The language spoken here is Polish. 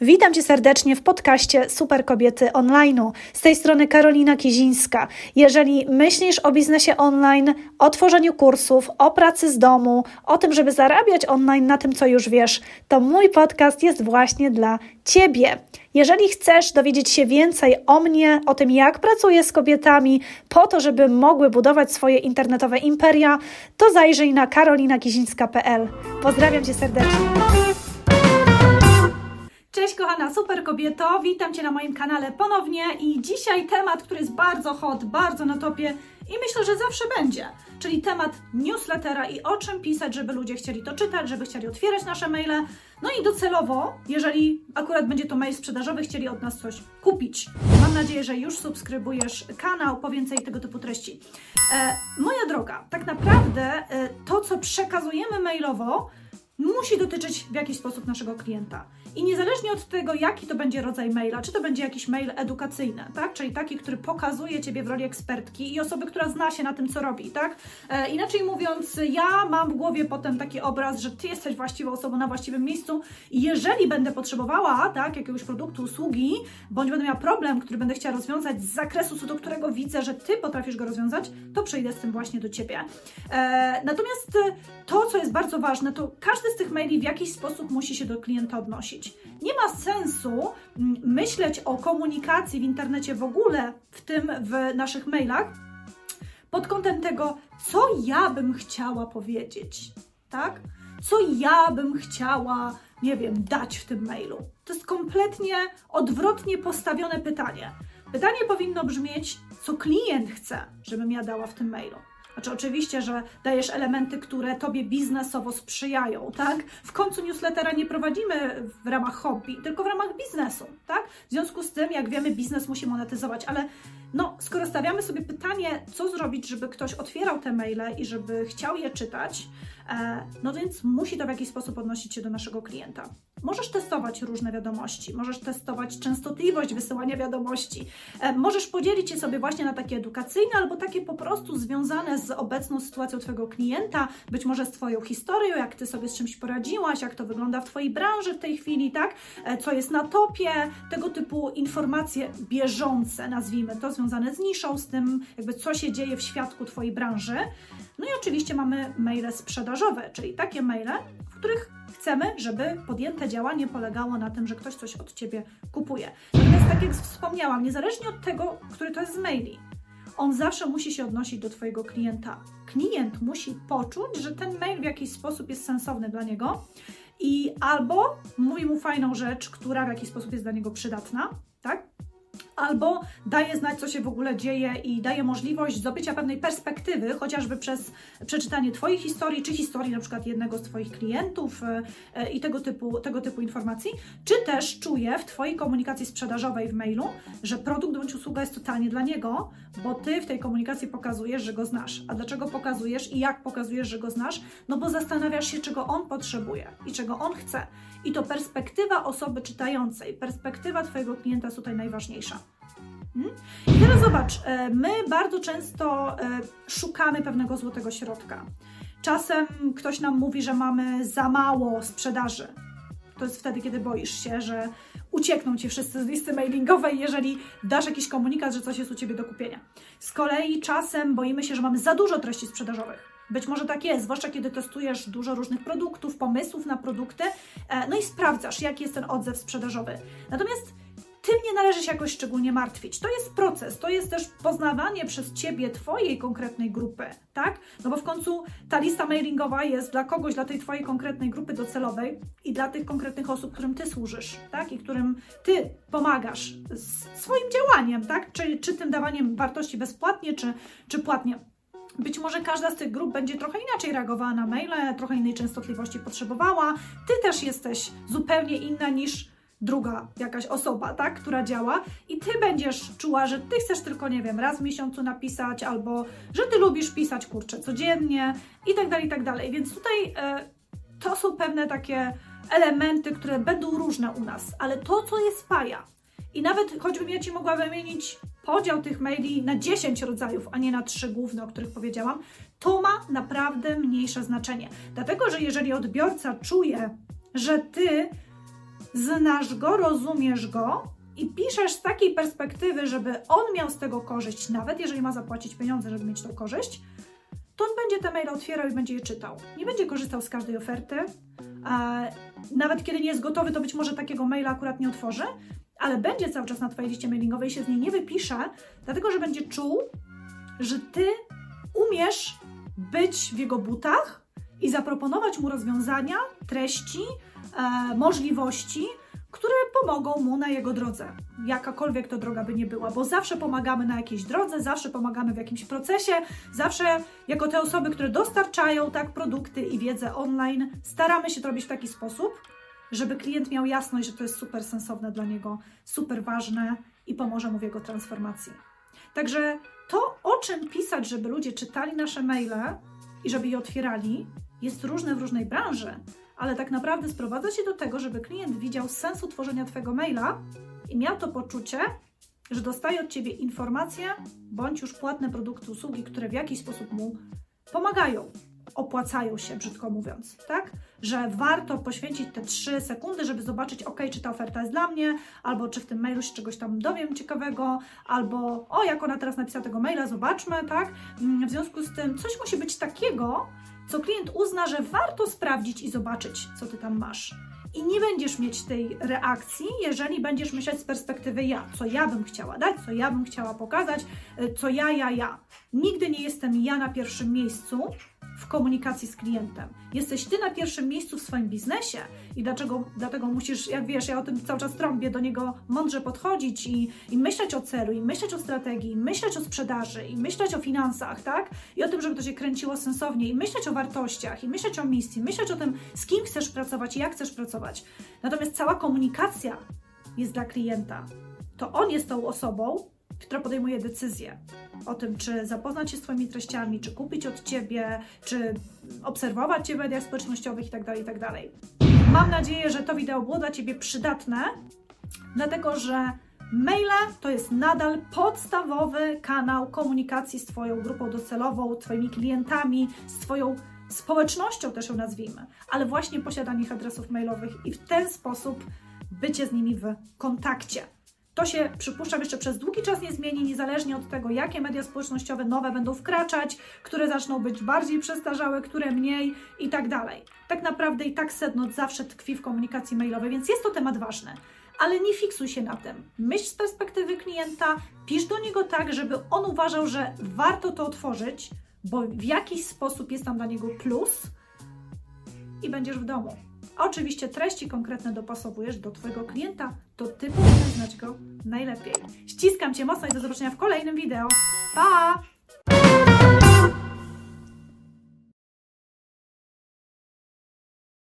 Witam Cię serdecznie w podcaście Super Kobiety Online'u. Z tej strony Karolina Kizińska. Jeżeli myślisz o biznesie online, o tworzeniu kursów, o pracy z domu, o tym, żeby zarabiać online na tym, co już wiesz, to mój podcast jest właśnie dla Ciebie. Jeżeli chcesz dowiedzieć się więcej o mnie, o tym, jak pracuję z kobietami, po to, żeby mogły budować swoje internetowe imperia, to zajrzyj na karolinakizińska.pl. Pozdrawiam Cię serdecznie. Cześć kochana super kobieto, witam Cię na moim kanale ponownie i dzisiaj temat, który jest bardzo hot, bardzo na topie i myślę, że zawsze będzie, czyli temat newslettera i o czym pisać, żeby ludzie chcieli to czytać, żeby chcieli otwierać nasze maile, no i docelowo, jeżeli akurat będzie to mail sprzedażowy, chcieli od nas coś kupić. Mam nadzieję, że już subskrybujesz kanał po więcej tego typu treści. E, moja droga, tak naprawdę e, to, co przekazujemy mailowo, musi dotyczyć w jakiś sposób naszego klienta. I niezależnie od tego, jaki to będzie rodzaj maila, czy to będzie jakiś mail edukacyjny, tak? Czyli taki, który pokazuje Ciebie w roli ekspertki i osoby, która zna się na tym, co robi, tak? E, inaczej mówiąc, ja mam w głowie potem taki obraz, że Ty jesteś właściwą osobą na właściwym miejscu i jeżeli będę potrzebowała, tak, jakiegoś produktu, usługi, bądź będę miała problem, który będę chciała rozwiązać z zakresu, co do którego widzę, że Ty potrafisz go rozwiązać, to przejdę z tym właśnie do Ciebie. E, natomiast to, co jest bardzo ważne, to każdy z tych maili w jakiś sposób musi się do klienta odnosić. Nie ma sensu mm, myśleć o komunikacji w internecie w ogóle, w tym w naszych mailach, pod kątem tego, co ja bym chciała powiedzieć, tak? Co ja bym chciała, nie wiem, dać w tym mailu. To jest kompletnie odwrotnie postawione pytanie. Pytanie powinno brzmieć, co klient chce, żebym ja dała w tym mailu. Znaczy, oczywiście, że dajesz elementy, które tobie biznesowo sprzyjają, tak? W końcu newslettera nie prowadzimy w ramach hobby, tylko w ramach biznesu, tak? W związku z tym, jak wiemy, biznes musi monetyzować, ale no, skoro stawiamy sobie pytanie, co zrobić, żeby ktoś otwierał te maile i żeby chciał je czytać, e, no więc musi to w jakiś sposób odnosić się do naszego klienta. Możesz testować różne wiadomości, możesz testować częstotliwość wysyłania wiadomości, e, możesz podzielić je sobie właśnie na takie edukacyjne albo takie po prostu związane z obecną sytuacją Twojego klienta, być może z Twoją historią, jak Ty sobie z czymś poradziłaś, jak to wygląda w Twojej branży w tej chwili, tak? E, co jest na topie, tego typu informacje bieżące, nazwijmy to, związane z niszą, z tym jakby co się dzieje w świadku Twojej branży. No i oczywiście mamy maile sprzedażowe, czyli takie maile, których chcemy, żeby podjęte działanie polegało na tym, że ktoś coś od Ciebie kupuje. Natomiast tak jak wspomniałam, niezależnie od tego, który to jest z maili, on zawsze musi się odnosić do Twojego klienta. Klient musi poczuć, że ten mail w jakiś sposób jest sensowny dla niego i albo mówi mu fajną rzecz, która w jakiś sposób jest dla niego przydatna? Albo daje znać, co się w ogóle dzieje i daje możliwość zdobycia pewnej perspektywy, chociażby przez przeczytanie Twojej historii, czy historii na przykład jednego z Twoich klientów e, e, i tego typu, tego typu informacji, czy też czuje w Twojej komunikacji sprzedażowej w mailu, że produkt bądź usługa jest totalnie dla niego, bo Ty w tej komunikacji pokazujesz, że go znasz. A dlaczego pokazujesz i jak pokazujesz, że go znasz? No bo zastanawiasz się, czego on potrzebuje i czego on chce. I to perspektywa osoby czytającej, perspektywa Twojego klienta jest tutaj najważniejsza. Hmm? I teraz zobacz, e, my bardzo często e, szukamy pewnego złotego środka. Czasem ktoś nam mówi, że mamy za mało sprzedaży. To jest wtedy, kiedy boisz się, że uciekną ci wszyscy z listy mailingowej, jeżeli dasz jakiś komunikat, że coś jest u ciebie do kupienia. Z kolei czasem boimy się, że mamy za dużo treści sprzedażowych. Być może tak jest, zwłaszcza kiedy testujesz dużo różnych produktów, pomysłów na produkty, e, no i sprawdzasz, jaki jest ten odzew sprzedażowy. Natomiast tym nie należy się jakoś szczególnie martwić. To jest proces, to jest też poznawanie przez Ciebie Twojej konkretnej grupy, tak? No bo w końcu ta lista mailingowa jest dla kogoś, dla tej Twojej konkretnej grupy docelowej i dla tych konkretnych osób, którym Ty służysz, tak? I którym Ty pomagasz swoim działaniem, tak? Czy, czy tym dawaniem wartości bezpłatnie, czy, czy płatnie. Być może każda z tych grup będzie trochę inaczej reagowała na maile, trochę innej częstotliwości potrzebowała. Ty też jesteś zupełnie inna niż druga jakaś osoba, tak, która działa i ty będziesz czuła, że ty chcesz tylko, nie wiem, raz w miesiącu napisać, albo że ty lubisz pisać, kurczę, codziennie i tak dalej, i tak dalej. Więc tutaj e, to są pewne takie elementy, które będą różne u nas, ale to, co jest spaja i nawet choćbym ja Ci mogła wymienić podział tych maili na 10 rodzajów, a nie na trzy główne, o których powiedziałam, to ma naprawdę mniejsze znaczenie. Dlatego, że jeżeli odbiorca czuje, że Ty znasz go, rozumiesz go i piszesz z takiej perspektywy, żeby on miał z tego korzyść, nawet jeżeli ma zapłacić pieniądze, żeby mieć tą korzyść, to on będzie te maile otwierał i będzie je czytał. Nie będzie korzystał z każdej oferty. Nawet kiedy nie jest gotowy, to być może takiego maila akurat nie otworzy, ale będzie cały czas na Twojej liście mailingowej, się z niej nie wypisze, dlatego że będzie czuł, że Ty umiesz być w jego butach i zaproponować mu rozwiązania, treści, e, możliwości, które pomogą mu na jego drodze, jakakolwiek to droga by nie była, bo zawsze pomagamy na jakiejś drodze, zawsze pomagamy w jakimś procesie, zawsze jako te osoby, które dostarczają tak produkty i wiedzę online, staramy się to robić w taki sposób, żeby klient miał jasność, że to jest super sensowne dla niego, super ważne i pomoże mu w jego transformacji. Także to, o czym pisać, żeby ludzie czytali nasze maile i żeby je otwierali, jest różne w różnej branży, ale tak naprawdę sprowadza się do tego, żeby klient widział sensu tworzenia Twojego maila i miał to poczucie, że dostaje od Ciebie informacje bądź już płatne produkty, usługi, które w jakiś sposób mu pomagają opłacają się, brzydko mówiąc, tak? Że warto poświęcić te 3 sekundy, żeby zobaczyć, ok, czy ta oferta jest dla mnie, albo czy w tym mailu się czegoś tam dowiem ciekawego, albo o, jak ona teraz napisała tego maila, zobaczmy, tak? W związku z tym coś musi być takiego, co klient uzna, że warto sprawdzić i zobaczyć, co ty tam masz. I nie będziesz mieć tej reakcji, jeżeli będziesz myśleć z perspektywy ja, co ja bym chciała dać, co ja bym chciała pokazać, y, co ja, ja, ja. Nigdy nie jestem ja na pierwszym miejscu, w komunikacji z klientem. Jesteś ty na pierwszym miejscu w swoim biznesie i dlaczego, dlatego musisz, jak wiesz, ja o tym cały czas trąbię, do niego mądrze podchodzić i, i myśleć o celu, i myśleć o strategii, i myśleć o sprzedaży, i myśleć o finansach, tak? I o tym, żeby to się kręciło sensownie, i myśleć o wartościach, i myśleć o misji, myśleć o tym, z kim chcesz pracować i jak chcesz pracować. Natomiast cała komunikacja jest dla klienta. To on jest tą osobą, która podejmuje decyzję o tym, czy zapoznać się z Twoimi treściami, czy kupić od Ciebie, czy obserwować Cię w mediach społecznościowych itd., tak itd. Tak Mam nadzieję, że to wideo było dla Ciebie przydatne, dlatego że maile to jest nadal podstawowy kanał komunikacji z Twoją grupą docelową, Twoimi klientami, z Twoją społecznością też ją nazwijmy, ale właśnie posiadanie ich adresów mailowych i w ten sposób bycie z nimi w kontakcie. To się, przypuszczam, jeszcze przez długi czas nie zmieni, niezależnie od tego, jakie media społecznościowe nowe będą wkraczać, które zaczną być bardziej przestarzałe, które mniej i tak dalej. Tak naprawdę i tak sedno zawsze tkwi w komunikacji mailowej, więc jest to temat ważny. Ale nie fiksuj się na tym. Myśl z perspektywy klienta, pisz do niego tak, żeby on uważał, że warto to otworzyć, bo w jakiś sposób jest tam dla niego plus i będziesz w domu. Oczywiście treści konkretne dopasowujesz do Twojego klienta, to Ty powinieneś znać go najlepiej. Ściskam Cię mocno i do zobaczenia w kolejnym wideo. Pa!